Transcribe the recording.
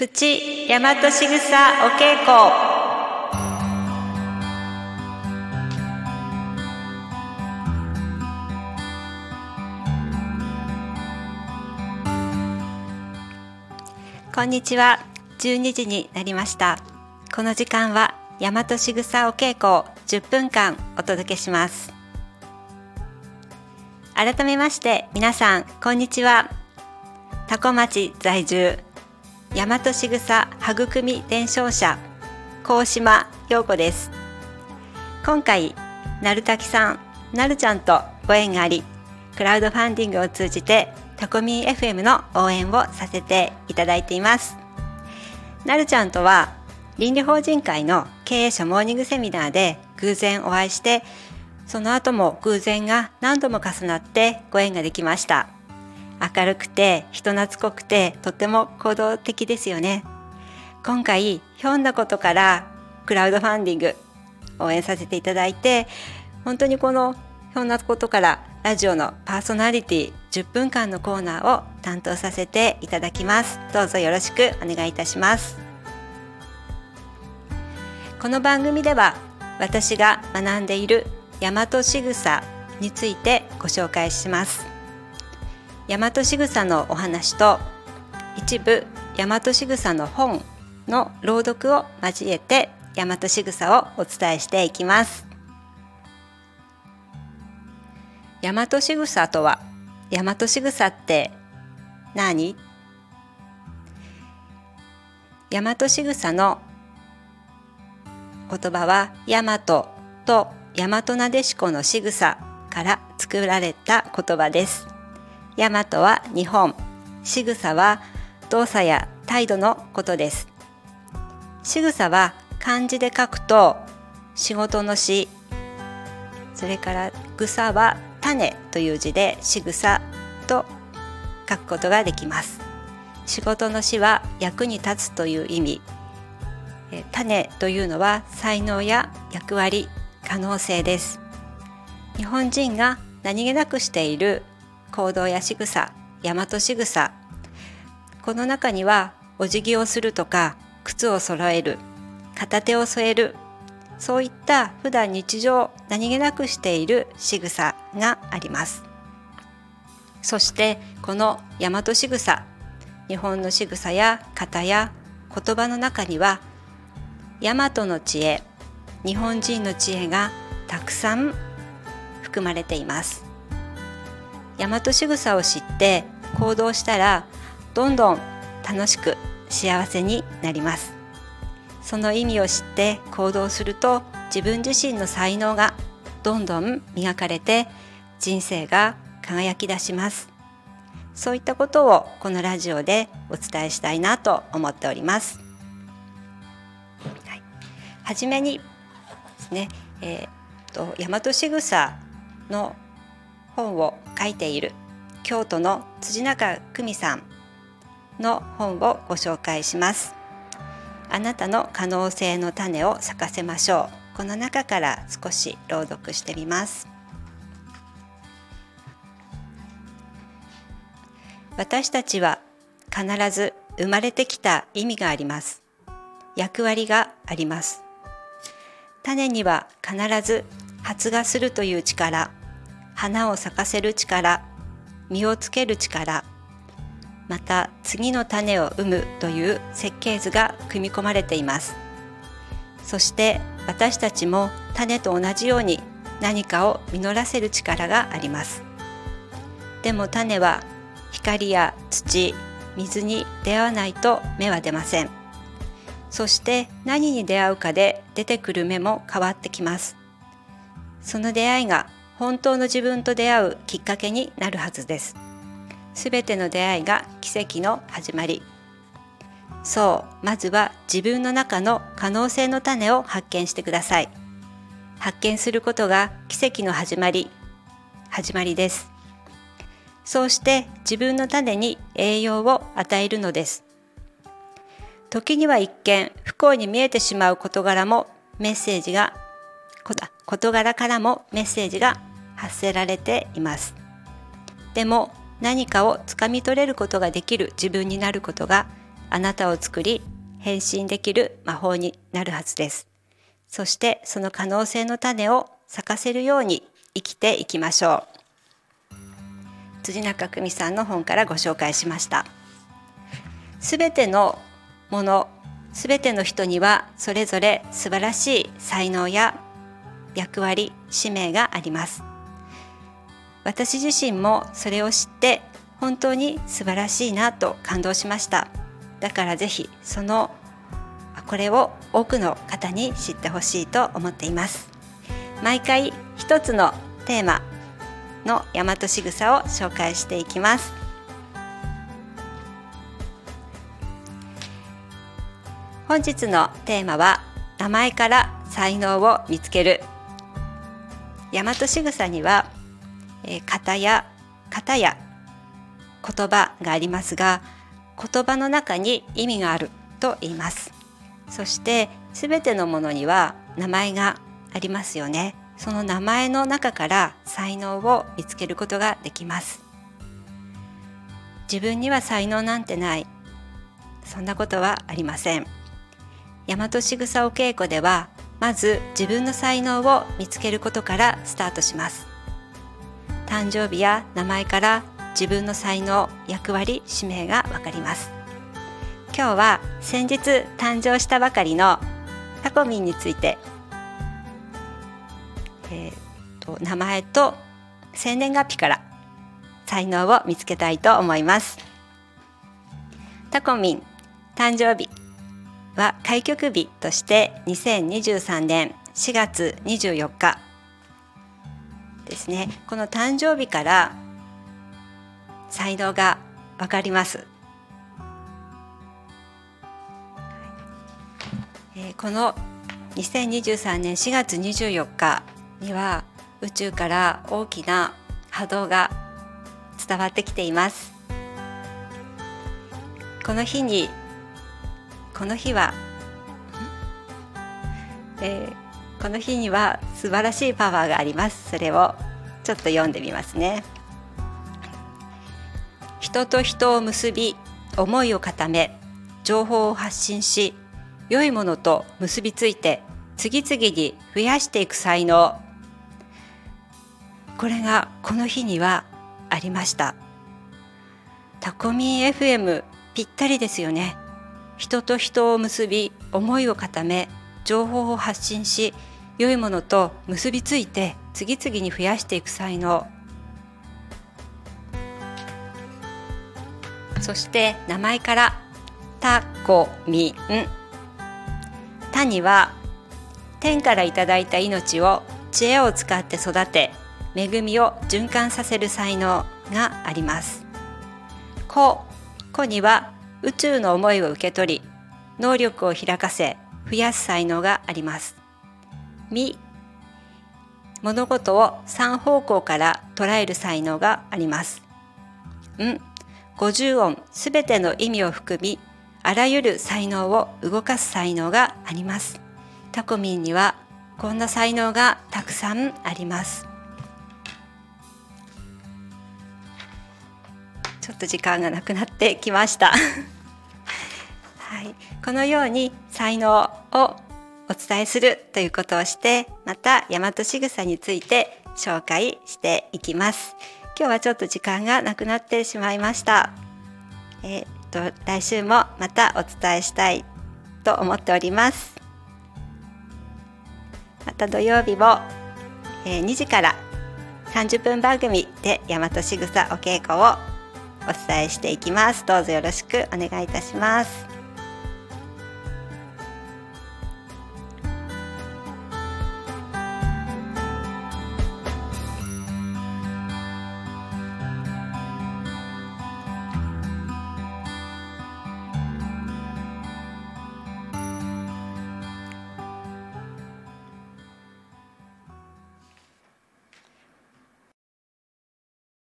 プチ大和しぐさお稽古。こんにちは。12時になりました。この時間は大和しぐさお稽古を10分間お届けします。改めまして皆さんこんにちは。多古町在住大和しぐさ育み伝承者高島陽子です。今回なるたきさんなるちゃんとご縁がありクラウドファンディングを通じてタコミー FM の応援をさせていただいています。なるちゃんとは倫理法人会の経営者モーニングセミナーで偶然お会いしてその後も偶然が何度も重なってご縁ができました。明るくて人懐っこくてとても行動的ですよね。今回ひょんなことからクラウドファンディング応援させていただいて本当にこのひょんなことからラジオのパーソナリティ10分間のコーナーを担当させていただきます。どうぞよろしくお願いいたします。この番組では私が学んでいる大和しぐさについてご紹介します。大和しぐさのお話と一部大和しぐさの本の朗読を交えて大和しぐさをお伝えしていきます。大和しぐさとは大和しぐさって何？大和しぐさの言葉は大和と大和なでしこのしぐさから作られた言葉です。大和は日本。しぐさは動作や態度のことです。しぐさは漢字で書くと仕事のしそれから草は種という字で仕草と書くことができます。仕事の死は役に立つという意味。種というのは才能や役割可能性です。日本人が何気なくしている行動や仕草大和仕草。この中にはお辞儀をするとか靴を揃える片手を添えるそういった普段日常何気なくしている仕草があります。そしてこの大和仕草日本の仕草や型や言葉の中には大和の知恵日本人の知恵がたくさん含まれています。大和仕草を知って行動したらどんどん楽しく幸せになります。その意味を知って行動すると自分自身の才能がどんどん磨かれて人生が輝き出します。そういったことをこのラジオでお伝えしたいなと思っております、はい、はじめにですね、えー、と大和しぐさの本を書いている京都の辻中久美さんの本をご紹介します。あなたの可能性の種を咲かせましょう。この中から少し朗読してみます。私たちは必ず生まれてきた意味があります。役割があります。種には必ず発芽するという力。花を咲かせる力実をつける力また次の種を生むという設計図が組み込まれています。そして私たちも種と同じように何かを実らせる力があります。でも種は光や土水に出会わないと芽は出ません。そして何に出会うかで出てくる芽も変わってきます。その出会いが本当の自分と出会うきっかけになるはずです。すべての出会いが奇跡の始まり。そうまずは自分の中の可能性の種を発見してください。発見することが奇跡の始まり。始まりです。そうして自分の種に栄養を与えるのです。時には一見不幸に見えてしまう事柄もメッセージが事柄からもメッセージが発せられています。でも何かをつかみ取れることができる自分になることがあなたを作り変身できる魔法になるはずです。そしてその可能性の種を咲かせるように生きていきましょう。辻中久美さんの本からご紹介しました。すべてのものすべての人にはそれぞれ素晴らしい才能や役割使命があります。私自身もそれを知って本当に素晴らしいなと感動しました。だからぜひそのこれを多くの方に知ってほしいと思っています。毎回一つのテーマの大和しぐさを紹介していきます。本日のテーマは名前から才能を見つける。大和しぐさには、えー、型や型や言葉がありますが言葉の中に意味があると言います。そしてすべてのものには名前がありますよね。その名前の中から才能を見つけることができます。自分には才能なんてない。そんなことはありません。大和しぐさお稽古ではまず自分の才能を見つけることからスタートします。誕生日や名前から自分の才能役割使命がわかります。今日は先日誕生したばかりのタコミンについて、えーと、と名前と生年月日から才能を見つけたいと思います。タコミン誕生日は開局日として2023年4月24日。ですね。この誕生日から才能がわかります、えー、この2023年4月24日には宇宙から大きな波動が伝わってきています。この日にこの日は、えー、この日には素晴らしいパワーがあります。それをちょっと読んでみますね。人と人を結び思いを固め情報を発信し良いものと結びついて次々に増やしていく才能これがこの日にはありました。タコミン FM ぴったりですよね。人と人を結び思いを固め情報を発信し良いものと結びついて次々に増やしていく才能。そして名前からタコミン。他には天からいただいた命を知恵を使って育て恵みを循環させる才能があります。子子には宇宙の思いを受け取り能力を開かせ増やす才能があります。み。物事を3方向から捉える才能があります。ん。50音すべての意味を含みあらゆる才能を動かす才能があります。タコミンにはこんな才能がたくさんあります。ちょっと時間がなくなってきました。はい、このように才能をお伝えするということをしてまた大和しぐさについて紹介していきます。今日はちょっと時間がなくなってしまいました。えー、っと来週もまたお伝えしたいと思っております。また土曜日も、えー、2時から30分番組で大和しぐさお稽古をお伝えしていきます。どうぞよろしくお願いいたします。